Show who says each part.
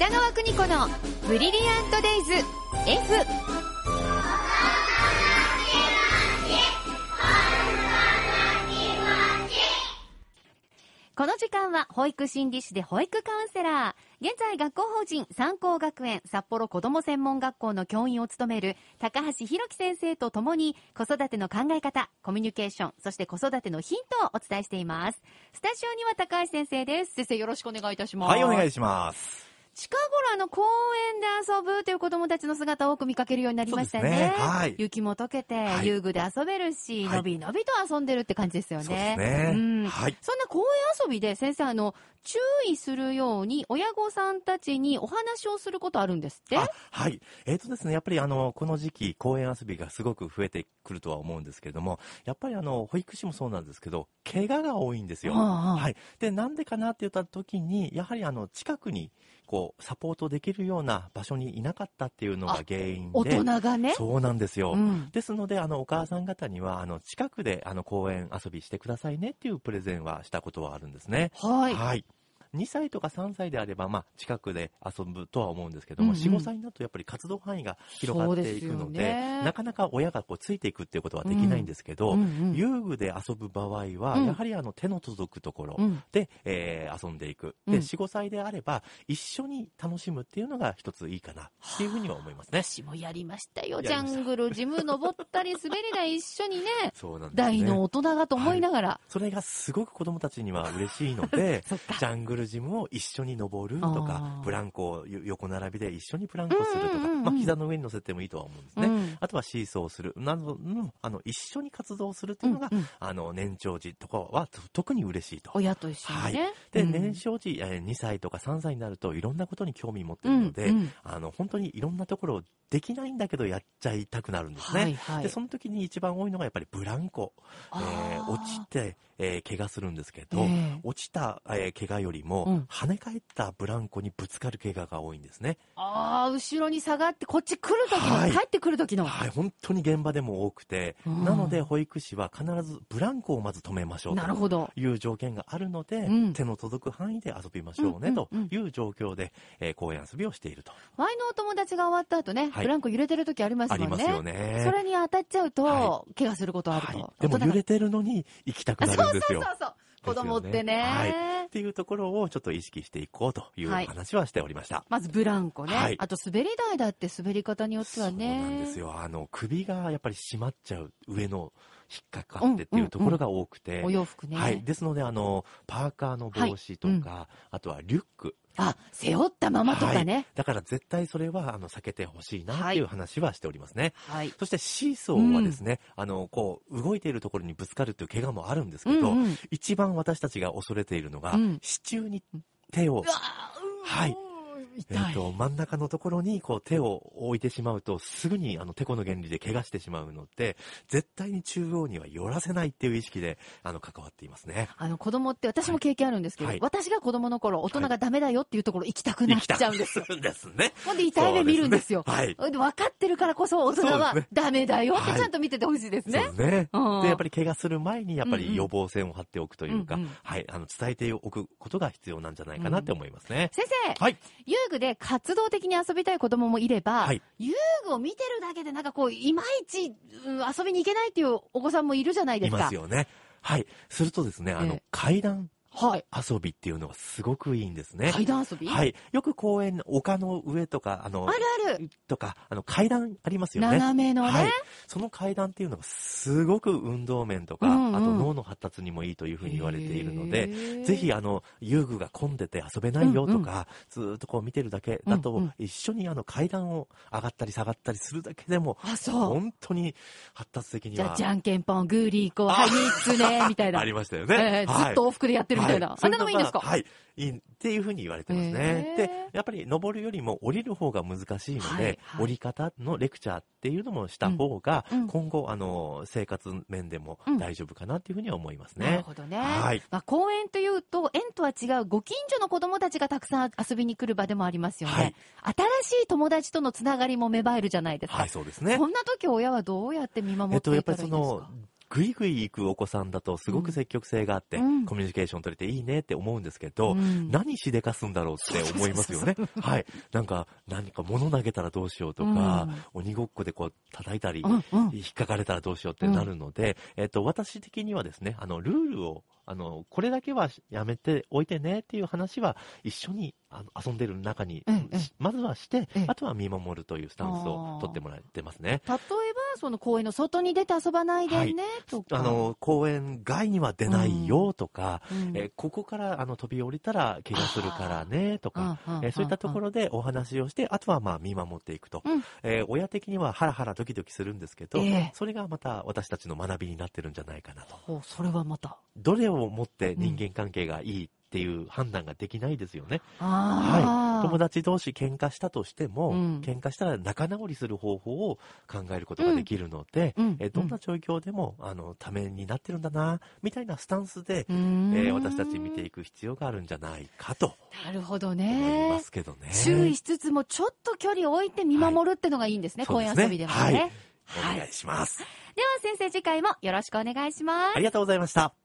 Speaker 1: 北川邦子のブリリアントデイズ F この時間は保育心理士で保育カウンセラー現在学校法人三高学園札幌子ども専門学校の教員を務める高橋弘樹先生とともに子育ての考え方コミュニケーションそして子育てのヒントをお伝えしています。スタジオには高橋先生です。先生よろしくお願いいたします。
Speaker 2: はい、お願いします。
Speaker 1: 近頃あの公園で遊ぶという子供たちの姿を多く見かけるようになりましたよね。
Speaker 2: ね。はい。
Speaker 1: 雪も溶けて、
Speaker 2: はい。
Speaker 1: 遊具で遊べるし、
Speaker 2: はい。
Speaker 1: のびのびと遊んでるって感じですよね。
Speaker 2: そうですね。
Speaker 1: ん。
Speaker 2: はい。
Speaker 1: そんな公園遊びで先生あの、注意するように親御さんたちにお話をすることあるんですって？
Speaker 2: あはい。えっ、とですね、やっぱりあの、この時期、公園遊びがすごく増えてくるとは思うんですけれども、やっぱりあの、保育士もそうなんですけど、怪我が多いんですよ。
Speaker 1: はあはあ
Speaker 2: はい。で、なんでかなって言った時に、やはりあの、近くに、こう、サポートできるような場所にいなかったっていうのが原因で。
Speaker 1: 大人がね？
Speaker 2: そうなんですよ。
Speaker 1: うん
Speaker 2: ですので、あの、お母さん方には、あの、近くで、あの、公園遊びしてくださいねっていうプレゼンはしたことはあるんですね。
Speaker 1: はい。
Speaker 2: はい。2歳とか3歳であれば、まあ、近くで遊ぶとは思うんですけども、
Speaker 1: うんうん
Speaker 2: 4、5歳になるとやっぱり活動範囲が広がっていくので、
Speaker 1: でね
Speaker 2: なかなか親がこうついていくっていうことはできないんですけど、
Speaker 1: うんうん
Speaker 2: 遊具で遊ぶ場合は、
Speaker 1: うん
Speaker 2: やはりあの手の届くところ
Speaker 1: うん
Speaker 2: で、えー遊んでいく。
Speaker 1: うん
Speaker 2: で、4、5歳であれば、一緒に楽しむっていうのが一ついいかなっていうふうには思いますね。
Speaker 1: 私もやりましたよ。ジャングル、ジム登ったり、滑り台一緒にね、
Speaker 2: ね。
Speaker 1: 大の大人がと思いながら。
Speaker 2: それがすごく子供たちには嬉しいので ジャングルジムを一緒に登ると
Speaker 1: あ
Speaker 2: か
Speaker 1: ー、
Speaker 2: ブランコを横並びで一緒にブランコするとか、まあ膝の上に乗せてもいいとは思うんですね。
Speaker 1: うん
Speaker 2: あとはシーソーする。などの、あの、一緒に活動するというのが、
Speaker 1: うんうん
Speaker 2: あの、年長児とかはと特に嬉しいと。
Speaker 1: 親と一緒にね。
Speaker 2: で、
Speaker 1: うん
Speaker 2: 年少時、えー2歳とか3歳になるといろんなことに興味持ってるので、
Speaker 1: うんうん
Speaker 2: あの、本当にいろんなところできないんだけどやっちゃいたくなるんですね。
Speaker 1: はいはい
Speaker 2: で、その時に一番多いのがやっぱりブランコ。えー落ちて、えー怪我するんですけど、
Speaker 1: ええ
Speaker 2: 落ちた、えー怪我よりも、
Speaker 1: うん
Speaker 2: 跳ね返ったブランコにぶつかる怪我が多いんですね。
Speaker 1: ああ、後ろに下がって、こっち来る時の、
Speaker 2: はい
Speaker 1: 帰ってくる時の。
Speaker 2: はい、本当に現場でも多くて、
Speaker 1: うん
Speaker 2: なので保育士は必ずブランコをまず止めましょうと
Speaker 1: なるほど。
Speaker 2: いう条件があるので、
Speaker 1: うん
Speaker 2: 手の届く範囲で遊びましょうねという状況で、えー公園遊びをしていると。
Speaker 1: 前のお友達が終わった後ね、
Speaker 2: はい
Speaker 1: ブランコ揺れてる時ありますもんね。
Speaker 2: ありますよね。
Speaker 1: それに当たっちゃうと、
Speaker 2: は
Speaker 1: 怪我することあると。
Speaker 2: はい、でも揺れてるのに行きたく
Speaker 1: あそうそう
Speaker 2: んですよ。
Speaker 1: そうそう。子供ってね。
Speaker 2: はいっていうところをちょっと意識していこうという
Speaker 1: はい
Speaker 2: 話はしておりました。
Speaker 1: まずブランコね、
Speaker 2: はい
Speaker 1: あと滑り台だって滑り方によってはね。
Speaker 2: そうなんですよ。あの、首がやっぱり締まっちゃう上の引っかかってっていうところが多くて。
Speaker 1: お洋服ね。
Speaker 2: はい。ですので、あの、パーカーの帽子とか、
Speaker 1: はい
Speaker 2: あとはリュック。
Speaker 1: あ、背負ったままとかね。
Speaker 2: だから絶対それは、あの、避けてほしいなっていう話はしておりますね。
Speaker 1: はい。
Speaker 2: そしてシーソーはですね、あの、こう、動いているところにぶつかるっていう怪我もあるんですけど、
Speaker 1: うんうん
Speaker 2: 一番私たちが恐れているのが、
Speaker 1: うん
Speaker 2: 支柱に手をは
Speaker 1: い。
Speaker 2: えっと、真ん中のところにこう手を置いてしまうと、すぐにあの、てこの原理で怪我してしまうので、絶対に中央には寄らせないっていう意識で、あの、関わっていますね。
Speaker 1: あの子供って私も経験あるんですけど、
Speaker 2: はい
Speaker 1: 私が子供の頃、大人がダメだよっていうところ行きたくなっちゃうんですよ。
Speaker 2: ですね。
Speaker 1: ほんで痛い目見るんですよ。
Speaker 2: すねはい
Speaker 1: で分かってるからこそ大人はダメだよって
Speaker 2: はい
Speaker 1: ちゃんと見ててほしいですね。
Speaker 2: そうですね。
Speaker 1: うん
Speaker 2: で、やっぱり怪我する前に、やっぱ
Speaker 1: うんうん
Speaker 2: り予防線を張っておくというか、
Speaker 1: うんうん
Speaker 2: はい、あの、伝えておくことが必要なんじゃないかなって思いますね。
Speaker 1: 先生、
Speaker 2: はい。
Speaker 1: 遊具で活動的に遊びたい子供もいれば、
Speaker 2: はい
Speaker 1: 遊具を見てるだけでなんかこう、いまいち、うん遊びに行けないっていうお子さんもいるじゃないで
Speaker 2: い
Speaker 1: すか。
Speaker 2: ますよね。はい。するとですね、あの
Speaker 1: ええ、
Speaker 2: 階段
Speaker 1: はい。
Speaker 2: 遊びっていうのがすごくいいんですね。
Speaker 1: 階段遊び？
Speaker 2: はい。よく公園、丘の上とか、あの、
Speaker 1: あるある。
Speaker 2: とか、あの、階段ありますよね。
Speaker 1: 斜めのね。
Speaker 2: はい。その階段っていうのがすごく運動面とか、
Speaker 1: うんうん
Speaker 2: あと脳の発達にもいいというふうに言われているので、ぜひあの、遊具が混んでて遊べないよとか、ずーっとこう見てるだけだと、
Speaker 1: うんうん
Speaker 2: 一緒にあの階段を上がったり下がったりするだけでも、
Speaker 1: あ、そう。
Speaker 2: 本当に発達的には。
Speaker 1: じゃあ、じゃんけんぽん、グーリーこう、はい、3つね、みたいな。
Speaker 2: ありましたよね。
Speaker 1: えーずっと往復でやってるみたいな。
Speaker 2: は
Speaker 1: あんなのもいいんですか？
Speaker 2: はい。いいっていうふうに言われてますね。で、やっぱり登るよりも降りる方が難しいので、
Speaker 1: はいはい
Speaker 2: 降り方のレクチャーっていうのもした方が、
Speaker 1: うんうん
Speaker 2: 今後、あの、生活面でも
Speaker 1: うん
Speaker 2: 大丈夫かなっていうふうには思いますね。
Speaker 1: なるほどね。
Speaker 2: はい
Speaker 1: まあ、公園というと、園とは違うご近所の子供たちがたくさん遊びに来る場でもありますよね。
Speaker 2: はい
Speaker 1: 新しい友達とのつながりも芽生えるじゃないですか。
Speaker 2: はい、そうですね。
Speaker 1: そんな時親はどうやって見守
Speaker 2: えっと、
Speaker 1: ってい
Speaker 2: やっぱりそ
Speaker 1: たらいいですか、
Speaker 2: の、ぐいぐい行くお子さんだとすごく積極性があって、
Speaker 1: うん。
Speaker 2: コミュニケーション取れていいねって思うんですけど、
Speaker 1: うん。
Speaker 2: 何しでかすんだろうって思いますよね。はい。なんか、何か物投げたらどうしようとか、鬼ごっこでこう叩いたり、引っかかれたらどうしようってなるので、えっと、私的にはですね、あの、ルールを、あの、これだけはやめておいてねっていう話は、一緒にあの遊んでる中に、まずはして
Speaker 1: ええ、
Speaker 2: あとは見守るというスタンスを取ってもらってますね。
Speaker 1: 例えば、その公園の外に出て遊ばないでね、とか。
Speaker 2: あの、公園外には出ないよとか、
Speaker 1: うん、
Speaker 2: えーここからあの飛び降りたら怪我するからねとか、えーそういったとこ
Speaker 1: ろ、
Speaker 2: ろでお話をして、あとはまあ見守っていくと。
Speaker 1: うん。
Speaker 2: えー親的にはハラハラドキドキするんですけど、
Speaker 1: ええ。
Speaker 2: それがまた私たちの学びになってるんじゃないかなと。
Speaker 1: それはまた。
Speaker 2: どれをもって人間関係がいいっていう判断ができないですよね。
Speaker 1: ああ、
Speaker 2: 友達同士喧嘩したとしても、
Speaker 1: うん
Speaker 2: 喧嘩したら仲直りする方法を考えることができるので、
Speaker 1: うん
Speaker 2: えーどんな状況でも、あの、ためになってるんだな、みたいなスタンスで、えー私たち見ていく必要があるんじゃないかと
Speaker 1: なるほど
Speaker 2: 思い
Speaker 1: ね
Speaker 2: ま。すけどね。
Speaker 1: 注意しつつも、ちょっと距離を置いて見守るってのがいいんですね、公園
Speaker 2: そうですね
Speaker 1: 遊びでもね。
Speaker 2: はい
Speaker 1: はい
Speaker 2: お願いします。
Speaker 1: では先生次回もよろしくお願いします
Speaker 2: あ。りがとうございました。